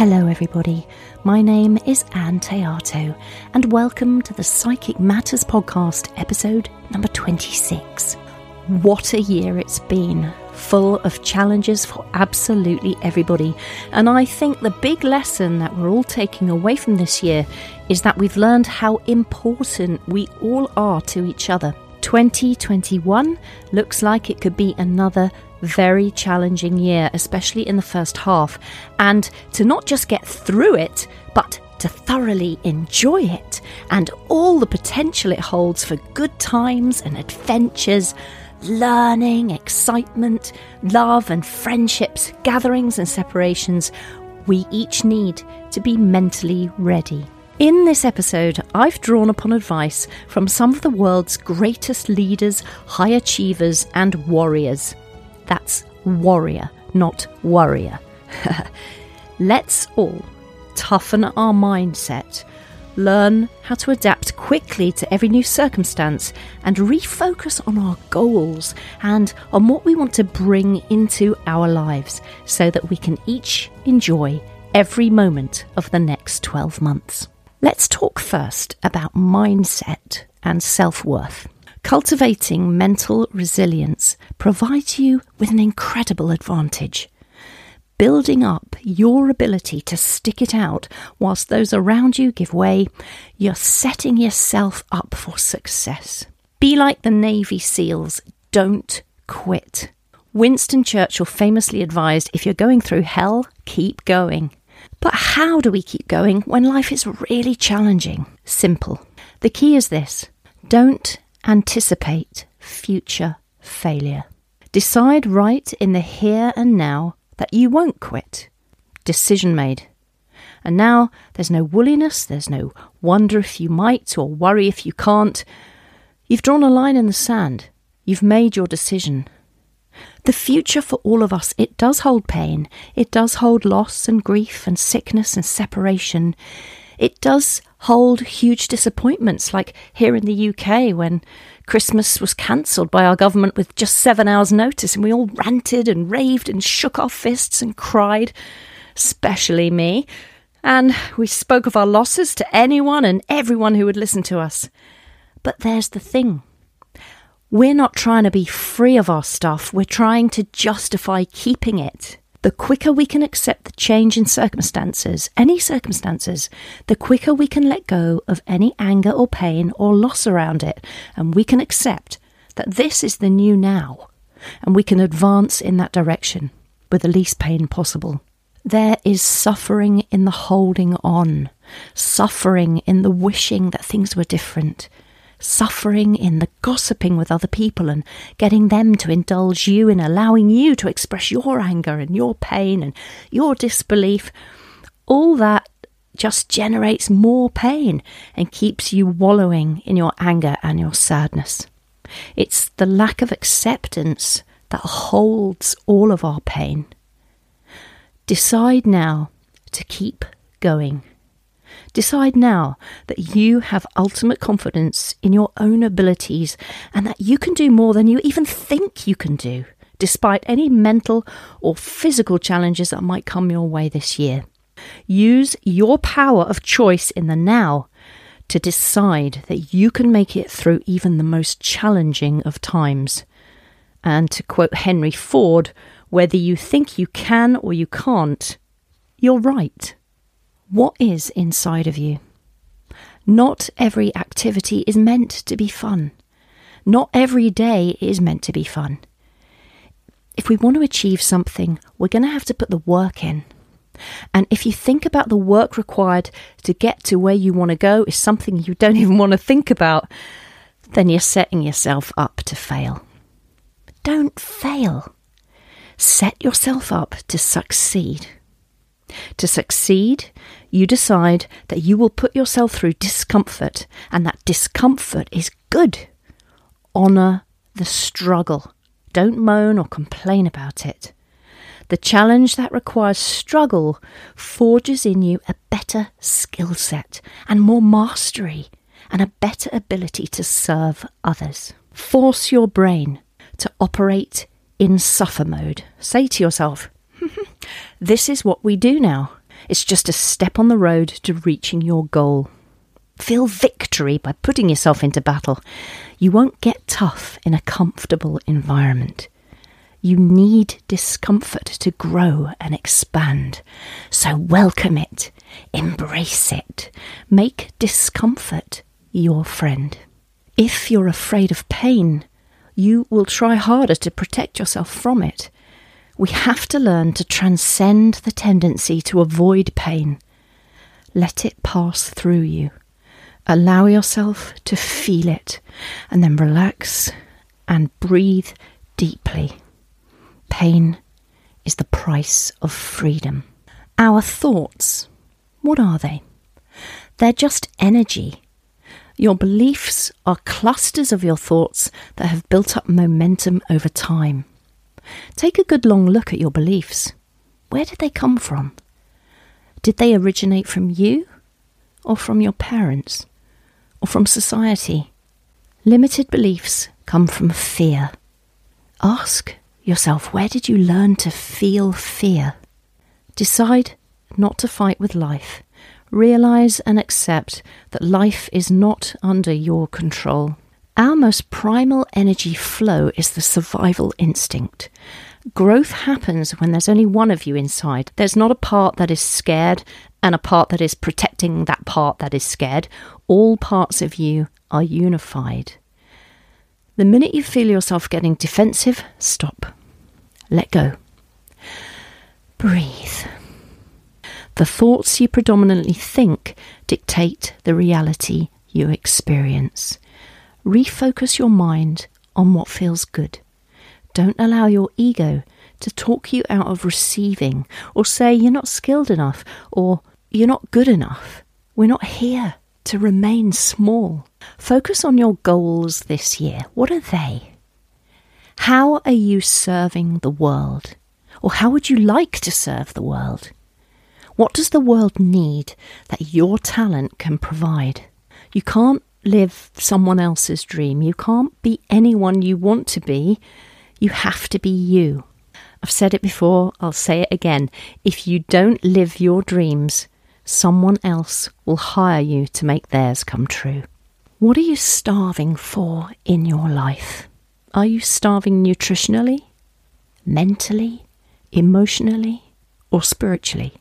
Hello, everybody. My name is Ann Theato, and welcome to the Psychic Matters Podcast, episode number 26. What a year it's been, full of challenges for absolutely everybody. And I think the big lesson that we're all taking away from this year is that we've learned how important we all are to each other. 2021 looks like it could be another very challenging year, especially in the first half, and to not just get through it, but to thoroughly enjoy it and all the potential it holds for good times and adventures, learning, excitement, love and friendships, gatherings and separations. We each need to be mentally ready. In this episode, I've drawn upon advice from some of the world's greatest leaders, high achievers, and warriors. That's warrior, not worrier. Let's all toughen our mindset, learn how to adapt quickly to every new circumstance, and refocus on our goals and on what we want to bring into our lives so that we can each enjoy every moment of the next 12 months. Let's talk first about mindset and self worth. Cultivating mental resilience provides you with an incredible advantage. Building up your ability to stick it out whilst those around you give way, you're setting yourself up for success. Be like the Navy SEALs, don't quit. Winston Churchill famously advised if you're going through hell, keep going. But how do we keep going when life is really challenging? Simple. The key is this don't anticipate future failure. Decide right in the here and now that you won't quit. Decision made. And now there's no woolliness, there's no wonder if you might or worry if you can't. You've drawn a line in the sand. You've made your decision. The future for all of us, it does hold pain. It does hold loss and grief and sickness and separation. It does hold huge disappointments, like here in the UK when Christmas was cancelled by our government with just seven hours' notice, and we all ranted and raved and shook our fists and cried, especially me. And we spoke of our losses to anyone and everyone who would listen to us. But there's the thing. We're not trying to be free of our stuff, we're trying to justify keeping it. The quicker we can accept the change in circumstances, any circumstances, the quicker we can let go of any anger or pain or loss around it, and we can accept that this is the new now, and we can advance in that direction with the least pain possible. There is suffering in the holding on, suffering in the wishing that things were different, suffering in the gossiping with other people and getting them to indulge you in allowing you to express your anger and your pain and your disbelief, all that just generates more pain and keeps you wallowing in your anger and your sadness. It's the lack of acceptance that holds all of our pain. Decide now to keep going. Decide now that you have ultimate confidence in your own abilities and that you can do more than you even think you can do, despite any mental or physical challenges that might come your way this year. Use your power of choice in the now to decide that you can make it through even the most challenging of times. And to quote Henry Ford, whether you think you can or you can't, you're right. What is inside of you? Not every activity is meant to be fun. Not every day is meant to be fun. If we want to achieve something, we're going to have to put the work in. And if you think about the work required to get to where you want to go is something you don't even want to think about, then you're setting yourself up to fail. Don't fail. Set yourself up to succeed. To succeed, you decide that you will put yourself through discomfort, and that discomfort is good. Honour the struggle. Don't moan or complain about it. The challenge that requires struggle forges in you a better skill set and more mastery and a better ability to serve others. Force your brain to operate in suffer mode. Say to yourself, this is what we do now. It's just a step on the road to reaching your goal. Feel victory by putting yourself into battle. You won't get tough in a comfortable environment. You need discomfort to grow and expand. So welcome it, embrace it, make discomfort your friend. If you're afraid of pain, you will try harder to protect yourself from it. We have to learn to transcend the tendency to avoid pain. Let it pass through you. Allow yourself to feel it and then relax and breathe deeply. Pain is the price of freedom. Our thoughts, what are they? They're just energy. Your beliefs are clusters of your thoughts that have built up momentum over time. Take a good long look at your beliefs. Where did they come from? Did they originate from you, or from your parents, or from society? Limited beliefs come from fear. Ask yourself where did you learn to feel fear? Decide not to fight with life. Realize and accept that life is not under your control. Our most primal energy flow is the survival instinct. Growth happens when there's only one of you inside. There's not a part that is scared and a part that is protecting that part that is scared. All parts of you are unified. The minute you feel yourself getting defensive, stop. Let go. Breathe. The thoughts you predominantly think dictate the reality you experience. Refocus your mind on what feels good. Don't allow your ego to talk you out of receiving or say you're not skilled enough or you're not good enough. We're not here to remain small. Focus on your goals this year. What are they? How are you serving the world? Or how would you like to serve the world? What does the world need that your talent can provide? You can't live someone else's dream. You can't be anyone you want to be. You have to be you. I've said it before, I'll say it again. If you don't live your dreams, someone else will hire you to make theirs come true. What are you starving for in your life? Are you starving nutritionally, mentally, emotionally, or spiritually?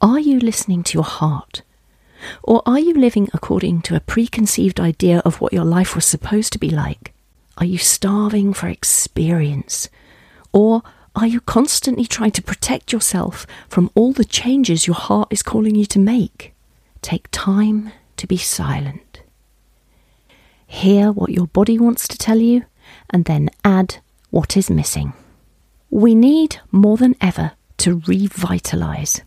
Are you listening to your heart? Or are you living according to a preconceived idea of what your life was supposed to be like? Are you starving for experience? Or are you constantly trying to protect yourself from all the changes your heart is calling you to make? Take time to be silent. Hear what your body wants to tell you, and then add what is missing. We need more than ever to revitalize.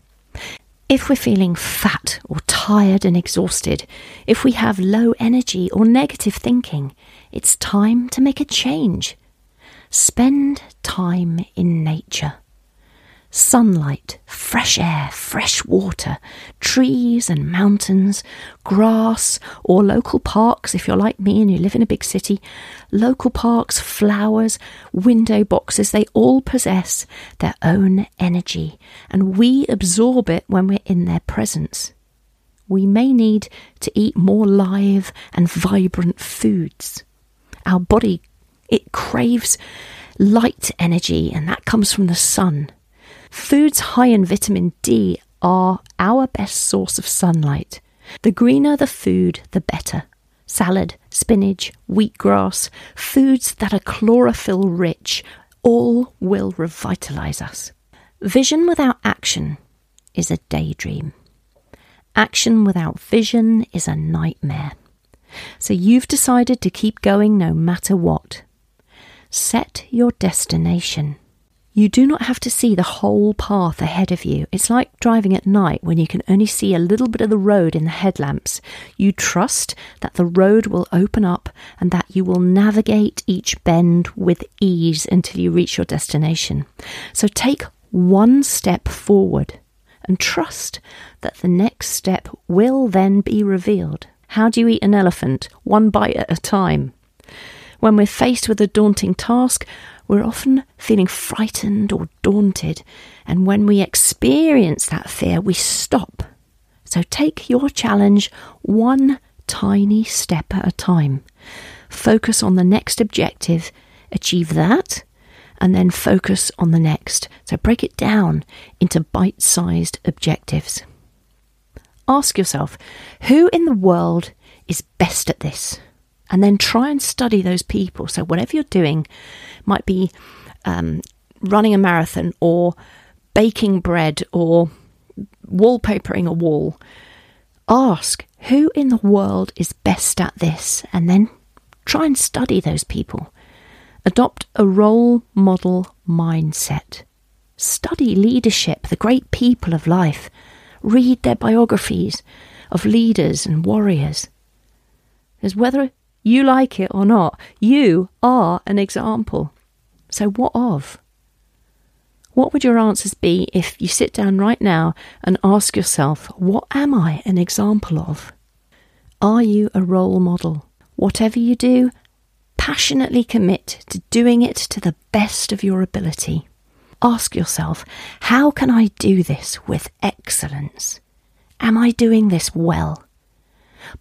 If we're feeling fat or tired and exhausted, if we have low energy or negative thinking, it's time to make a change. Spend time in nature sunlight, fresh air, fresh water, trees and mountains, grass, or local parks if you're like me and you live in a big city. Local parks, flowers, window boxes, they all possess their own energy, and we absorb it when we're in their presence. We may need to eat more live and vibrant foods. Our body, it craves light energy, and that comes from the sun. Foods high in vitamin D are our best source of sunlight. The greener the food, the better. Salad, spinach, wheatgrass, foods that are chlorophyll rich, all will revitalize us. Vision without action is a daydream. Action without vision is a nightmare. So you've decided to keep going no matter what. Set your destination. You do not have to see the whole path ahead of you. It's like driving at night when you can only see a little bit of the road in the headlamps. You trust that the road will open up and that you will navigate each bend with ease until you reach your destination. So take one step forward and trust that the next step will then be revealed. How do you eat an elephant? One bite at a time. When we're faced with a daunting task, we're often feeling frightened or daunted. And when we experience that fear, we stop. So take your challenge one tiny step at a time. Focus on the next objective, achieve that, and then focus on the next. So break it down into bite sized objectives. Ask yourself who in the world is best at this? And then try and study those people. So, whatever you're doing might be um, running a marathon or baking bread or wallpapering a wall. Ask who in the world is best at this and then try and study those people. Adopt a role model mindset. Study leadership, the great people of life. Read their biographies of leaders and warriors. Because whether you like it or not, you are an example. So, what of? What would your answers be if you sit down right now and ask yourself, what am I an example of? Are you a role model? Whatever you do, passionately commit to doing it to the best of your ability. Ask yourself, how can I do this with excellence? Am I doing this well?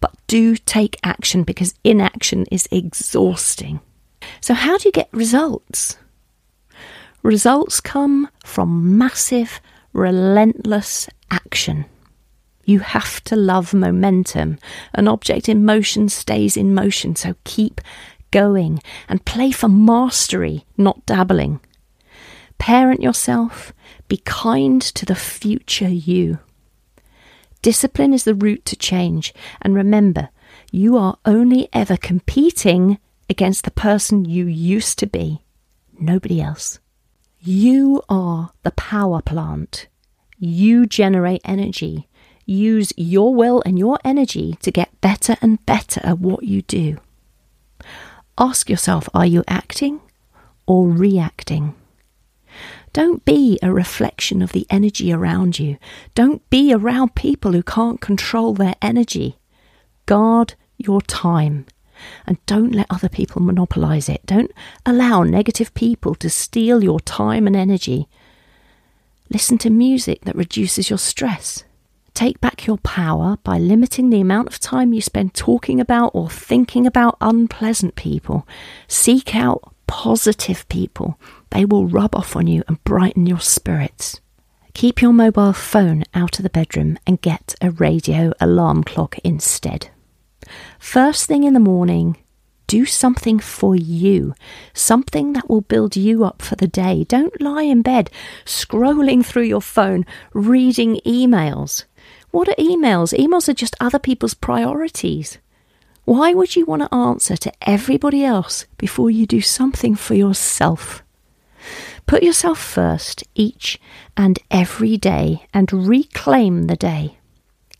But do take action because inaction is exhausting. So, how do you get results? Results come from massive, relentless action. You have to love momentum. An object in motion stays in motion, so keep going and play for mastery, not dabbling. Parent yourself, be kind to the future you. Discipline is the route to change, and remember, you are only ever competing against the person you used to be, nobody else. You are the power plant. You generate energy. Use your will and your energy to get better and better at what you do. Ask yourself are you acting or reacting? Don't be a reflection of the energy around you. Don't be around people who can't control their energy. Guard your time and don't let other people monopolize it. Don't allow negative people to steal your time and energy. Listen to music that reduces your stress. Take back your power by limiting the amount of time you spend talking about or thinking about unpleasant people. Seek out positive people. They will rub off on you and brighten your spirits. Keep your mobile phone out of the bedroom and get a radio alarm clock instead. First thing in the morning, do something for you, something that will build you up for the day. Don't lie in bed scrolling through your phone, reading emails. What are emails? Emails are just other people's priorities. Why would you want to answer to everybody else before you do something for yourself? Put yourself first each and every day and reclaim the day.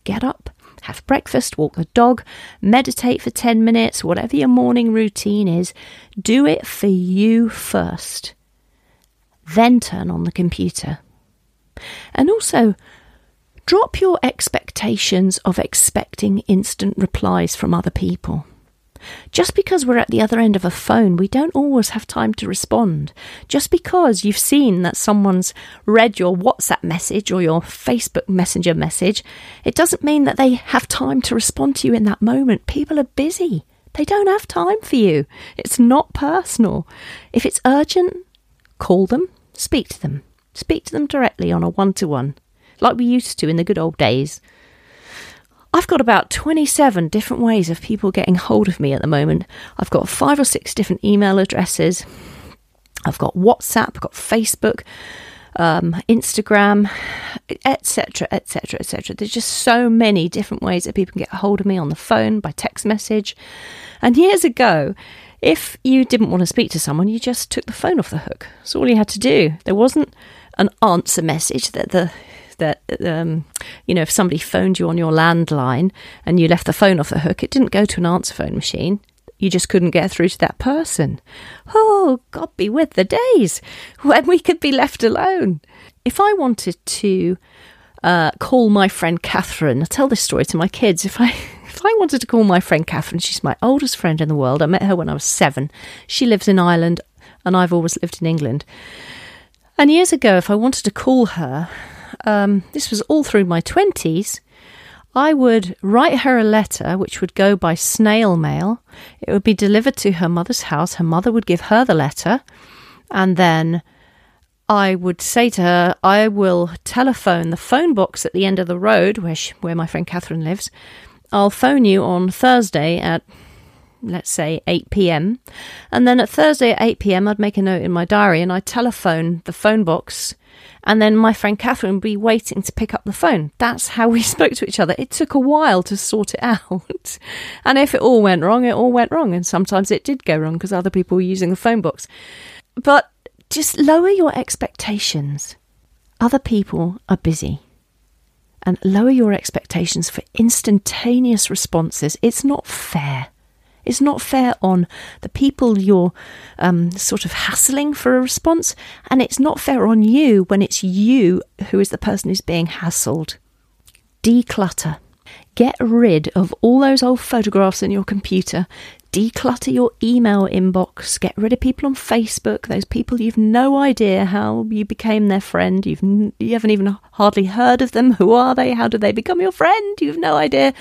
Get up, have breakfast, walk the dog, meditate for 10 minutes, whatever your morning routine is, do it for you first. Then turn on the computer. And also, drop your expectations of expecting instant replies from other people. Just because we're at the other end of a phone, we don't always have time to respond. Just because you've seen that someone's read your WhatsApp message or your Facebook Messenger message, it doesn't mean that they have time to respond to you in that moment. People are busy. They don't have time for you. It's not personal. If it's urgent, call them, speak to them. Speak to them directly on a one to one, like we used to in the good old days. I've got about 27 different ways of people getting hold of me at the moment. I've got five or six different email addresses. I've got WhatsApp, I've got Facebook, um, Instagram, etc., etc., etc. There's just so many different ways that people can get hold of me on the phone, by text message. And years ago, if you didn't want to speak to someone, you just took the phone off the hook. That's all you had to do. There wasn't an answer message that the that, um, you know, if somebody phoned you on your landline and you left the phone off the hook, it didn't go to an answer phone machine. You just couldn't get through to that person. Oh, God be with the days when we could be left alone. If I wanted to uh, call my friend Catherine, I tell this story to my kids. If I if I wanted to call my friend Catherine, she's my oldest friend in the world. I met her when I was seven. She lives in Ireland, and I've always lived in England. And years ago, if I wanted to call her, um, this was all through my 20s, I would write her a letter which would go by snail mail. It would be delivered to her mother's house. Her mother would give her the letter. And then I would say to her, I will telephone the phone box at the end of the road where, she, where my friend Catherine lives. I'll phone you on Thursday at, let's say, 8 pm. And then at Thursday at 8 pm, I'd make a note in my diary and I'd telephone the phone box and then my friend Catherine would be waiting to pick up the phone. That's how we spoke to each other. It took a while to sort it out. and if it all went wrong, it all went wrong. And sometimes it did go wrong because other people were using the phone box. But just lower your expectations. Other people are busy. And lower your expectations for instantaneous responses. It's not fair. It's not fair on the people you're um, sort of hassling for a response, and it's not fair on you when it's you who is the person who's being hassled. Declutter. Get rid of all those old photographs in your computer. Declutter your email inbox. Get rid of people on Facebook, those people you've no idea how you became their friend. You've you haven't even hardly heard of them. Who are they? How did they become your friend? You've no idea.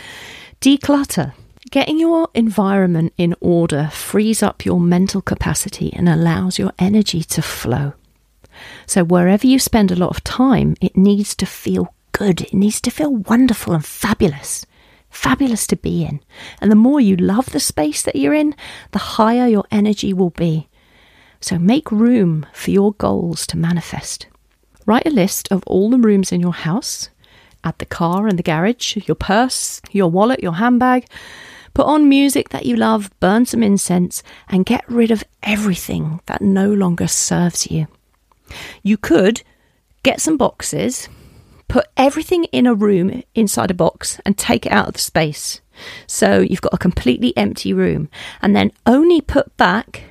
Declutter. Getting your environment in order frees up your mental capacity and allows your energy to flow. So, wherever you spend a lot of time, it needs to feel good. It needs to feel wonderful and fabulous. Fabulous to be in. And the more you love the space that you're in, the higher your energy will be. So, make room for your goals to manifest. Write a list of all the rooms in your house, add the car and the garage, your purse, your wallet, your handbag, Put on music that you love, burn some incense, and get rid of everything that no longer serves you. You could get some boxes, put everything in a room inside a box, and take it out of the space. So you've got a completely empty room, and then only put back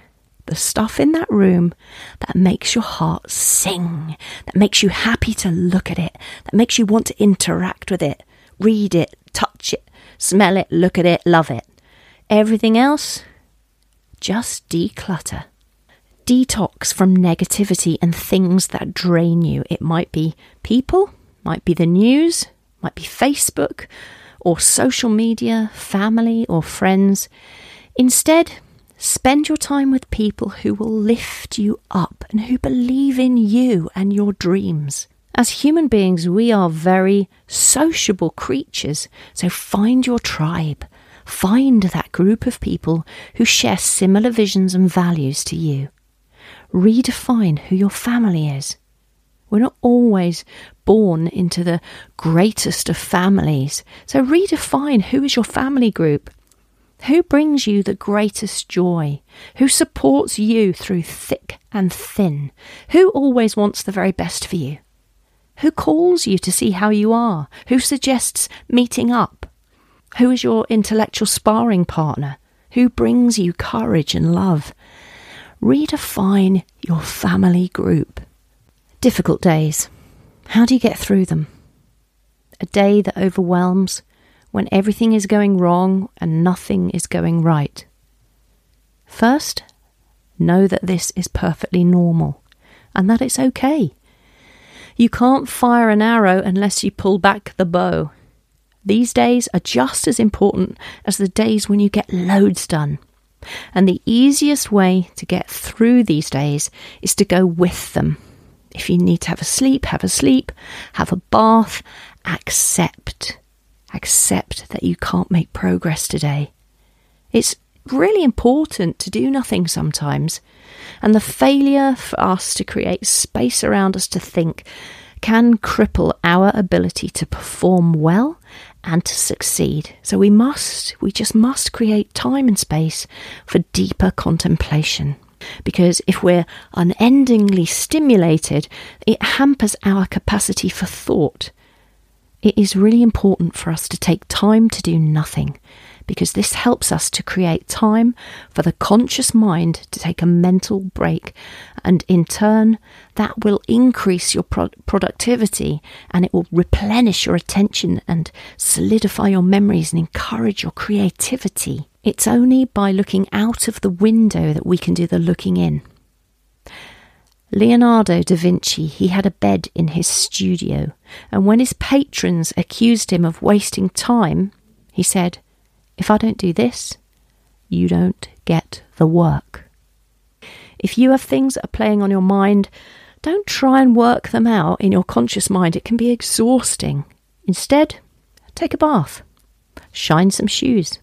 the stuff in that room that makes your heart sing, that makes you happy to look at it, that makes you want to interact with it, read it, touch it, smell it, look at it, love it. Everything else, just declutter. Detox from negativity and things that drain you. It might be people, might be the news, might be Facebook or social media, family or friends. Instead, spend your time with people who will lift you up and who believe in you and your dreams. As human beings, we are very sociable creatures, so find your tribe. Find that group of people who share similar visions and values to you. Redefine who your family is. We're not always born into the greatest of families, so redefine who is your family group. Who brings you the greatest joy? Who supports you through thick and thin? Who always wants the very best for you? Who calls you to see how you are? Who suggests meeting up? Who is your intellectual sparring partner? Who brings you courage and love? Redefine your family group. Difficult days. How do you get through them? A day that overwhelms when everything is going wrong and nothing is going right. First, know that this is perfectly normal and that it's okay. You can't fire an arrow unless you pull back the bow. These days are just as important as the days when you get loads done. And the easiest way to get through these days is to go with them. If you need to have a sleep, have a sleep, have a bath, accept. Accept that you can't make progress today. It's really important to do nothing sometimes. And the failure for us to create space around us to think can cripple our ability to perform well and to succeed. So we must, we just must create time and space for deeper contemplation. Because if we're unendingly stimulated, it hampers our capacity for thought. It is really important for us to take time to do nothing because this helps us to create time for the conscious mind to take a mental break. And in turn, that will increase your pro- productivity and it will replenish your attention and solidify your memories and encourage your creativity. It's only by looking out of the window that we can do the looking in. Leonardo da Vinci, he had a bed in his studio, and when his patrons accused him of wasting time, he said, If I don't do this, you don't get the work. If you have things that are playing on your mind, don't try and work them out in your conscious mind. It can be exhausting. Instead, take a bath, shine some shoes,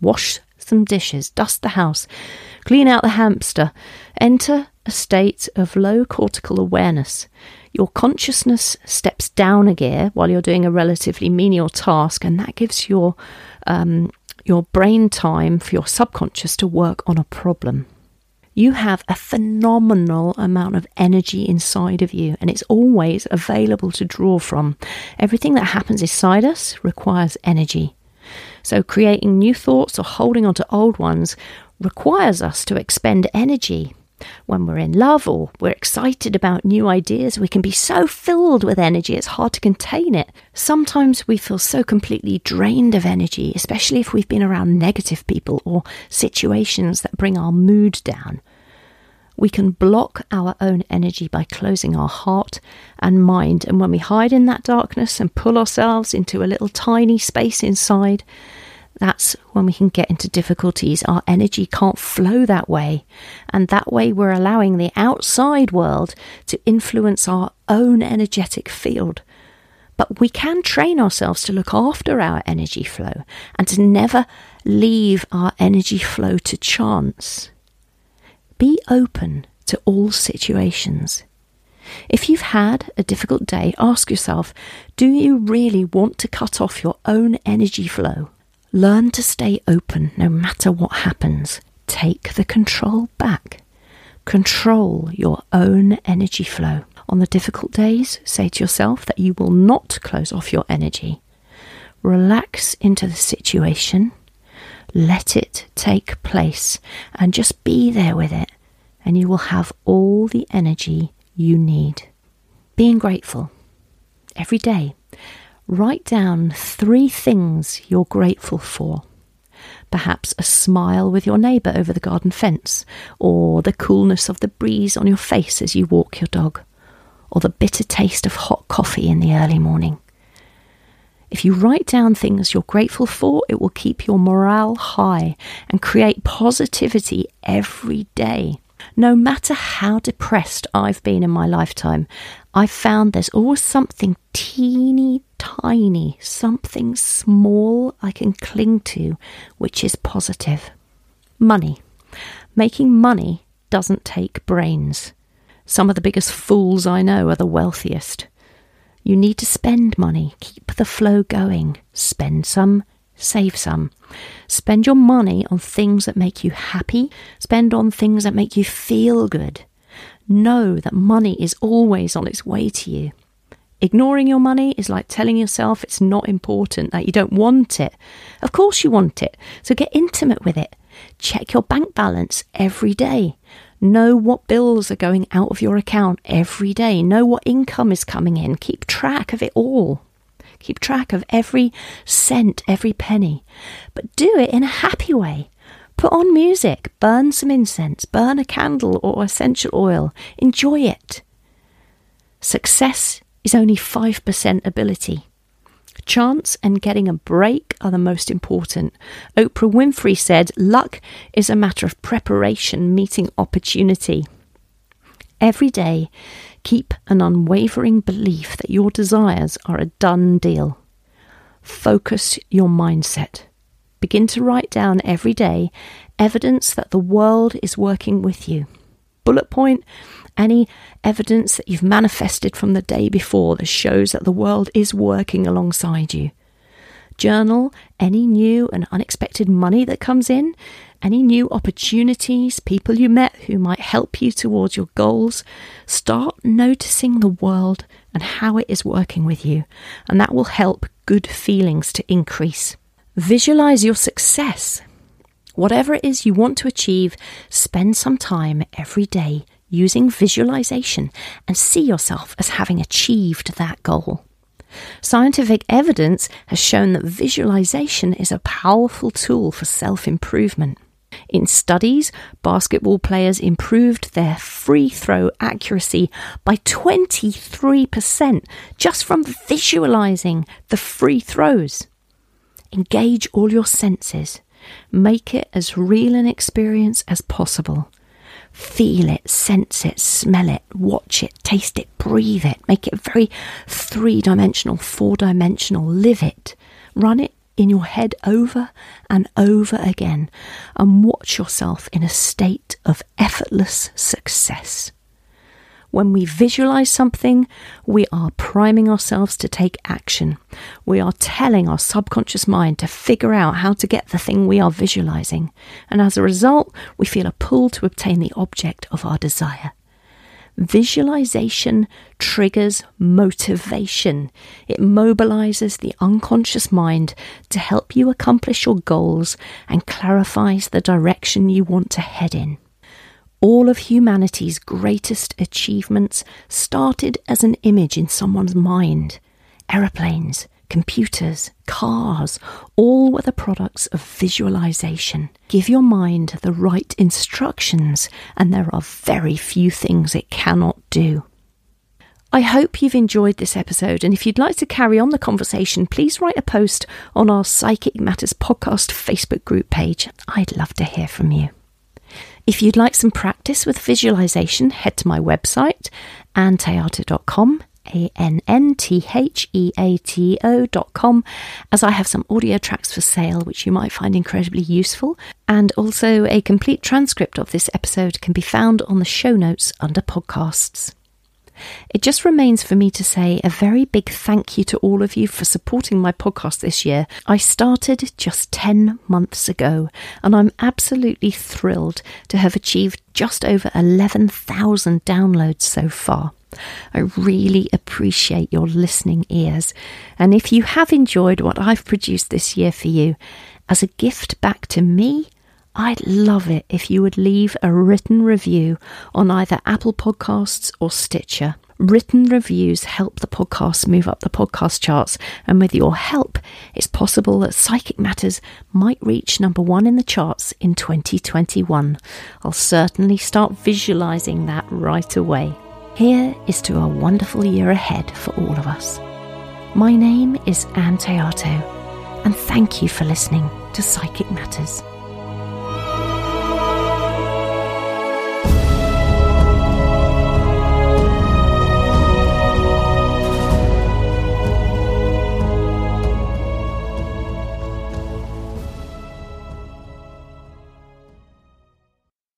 wash some dishes, dust the house, clean out the hamster, enter a state of low cortical awareness. Your consciousness steps down a gear while you're doing a relatively menial task, and that gives your um, your brain time for your subconscious to work on a problem. You have a phenomenal amount of energy inside of you, and it's always available to draw from. Everything that happens inside us requires energy. So, creating new thoughts or holding on to old ones requires us to expend energy. When we're in love or we're excited about new ideas, we can be so filled with energy it's hard to contain it. Sometimes we feel so completely drained of energy, especially if we've been around negative people or situations that bring our mood down. We can block our own energy by closing our heart and mind, and when we hide in that darkness and pull ourselves into a little tiny space inside, that's when we can get into difficulties. Our energy can't flow that way. And that way, we're allowing the outside world to influence our own energetic field. But we can train ourselves to look after our energy flow and to never leave our energy flow to chance. Be open to all situations. If you've had a difficult day, ask yourself do you really want to cut off your own energy flow? Learn to stay open no matter what happens. Take the control back. Control your own energy flow. On the difficult days, say to yourself that you will not close off your energy. Relax into the situation, let it take place, and just be there with it, and you will have all the energy you need. Being grateful every day Write down three things you're grateful for. Perhaps a smile with your neighbour over the garden fence, or the coolness of the breeze on your face as you walk your dog, or the bitter taste of hot coffee in the early morning. If you write down things you're grateful for, it will keep your morale high and create positivity every day. No matter how depressed I've been in my lifetime, I've found there's always something teeny tiny, something small I can cling to, which is positive. Money. Making money doesn't take brains. Some of the biggest fools I know are the wealthiest. You need to spend money, keep the flow going, spend some, save some. Spend your money on things that make you happy, spend on things that make you feel good. Know that money is always on its way to you. Ignoring your money is like telling yourself it's not important, that you don't want it. Of course, you want it, so get intimate with it. Check your bank balance every day. Know what bills are going out of your account every day. Know what income is coming in. Keep track of it all. Keep track of every cent, every penny. But do it in a happy way. Put on music, burn some incense, burn a candle or essential oil. Enjoy it. Success is only 5% ability. Chance and getting a break are the most important. Oprah Winfrey said, Luck is a matter of preparation meeting opportunity. Every day, Keep an unwavering belief that your desires are a done deal. Focus your mindset. Begin to write down every day evidence that the world is working with you. Bullet point any evidence that you've manifested from the day before that shows that the world is working alongside you. Journal any new and unexpected money that comes in, any new opportunities, people you met who might help you towards your goals. Start noticing the world and how it is working with you, and that will help good feelings to increase. Visualize your success. Whatever it is you want to achieve, spend some time every day using visualization and see yourself as having achieved that goal. Scientific evidence has shown that visualization is a powerful tool for self improvement. In studies, basketball players improved their free throw accuracy by 23% just from visualizing the free throws. Engage all your senses. Make it as real an experience as possible. Feel it, sense it, smell it, watch it, taste it, breathe it. Make it very three dimensional, four dimensional. Live it. Run it in your head over and over again and watch yourself in a state of effortless success. When we visualize something, we are priming ourselves to take action. We are telling our subconscious mind to figure out how to get the thing we are visualizing. And as a result, we feel a pull to obtain the object of our desire. Visualization triggers motivation. It mobilizes the unconscious mind to help you accomplish your goals and clarifies the direction you want to head in. All of humanity's greatest achievements started as an image in someone's mind. Aeroplanes, computers, cars, all were the products of visualization. Give your mind the right instructions, and there are very few things it cannot do. I hope you've enjoyed this episode, and if you'd like to carry on the conversation, please write a post on our Psychic Matters podcast Facebook group page. I'd love to hear from you. If you'd like some practice with visualization, head to my website, anntheato.com, A N N T H E A T O.com, as I have some audio tracks for sale which you might find incredibly useful. And also, a complete transcript of this episode can be found on the show notes under podcasts. It just remains for me to say a very big thank you to all of you for supporting my podcast this year. I started just 10 months ago, and I'm absolutely thrilled to have achieved just over 11,000 downloads so far. I really appreciate your listening ears. And if you have enjoyed what I've produced this year for you, as a gift back to me, I'd love it if you would leave a written review on either Apple Podcasts or Stitcher. Written reviews help the podcast move up the podcast charts, and with your help, it's possible that Psychic Matters might reach number one in the charts in 2021. I'll certainly start visualizing that right away. Here is to a wonderful year ahead for all of us. My name is Ann Theato, and thank you for listening to Psychic Matters.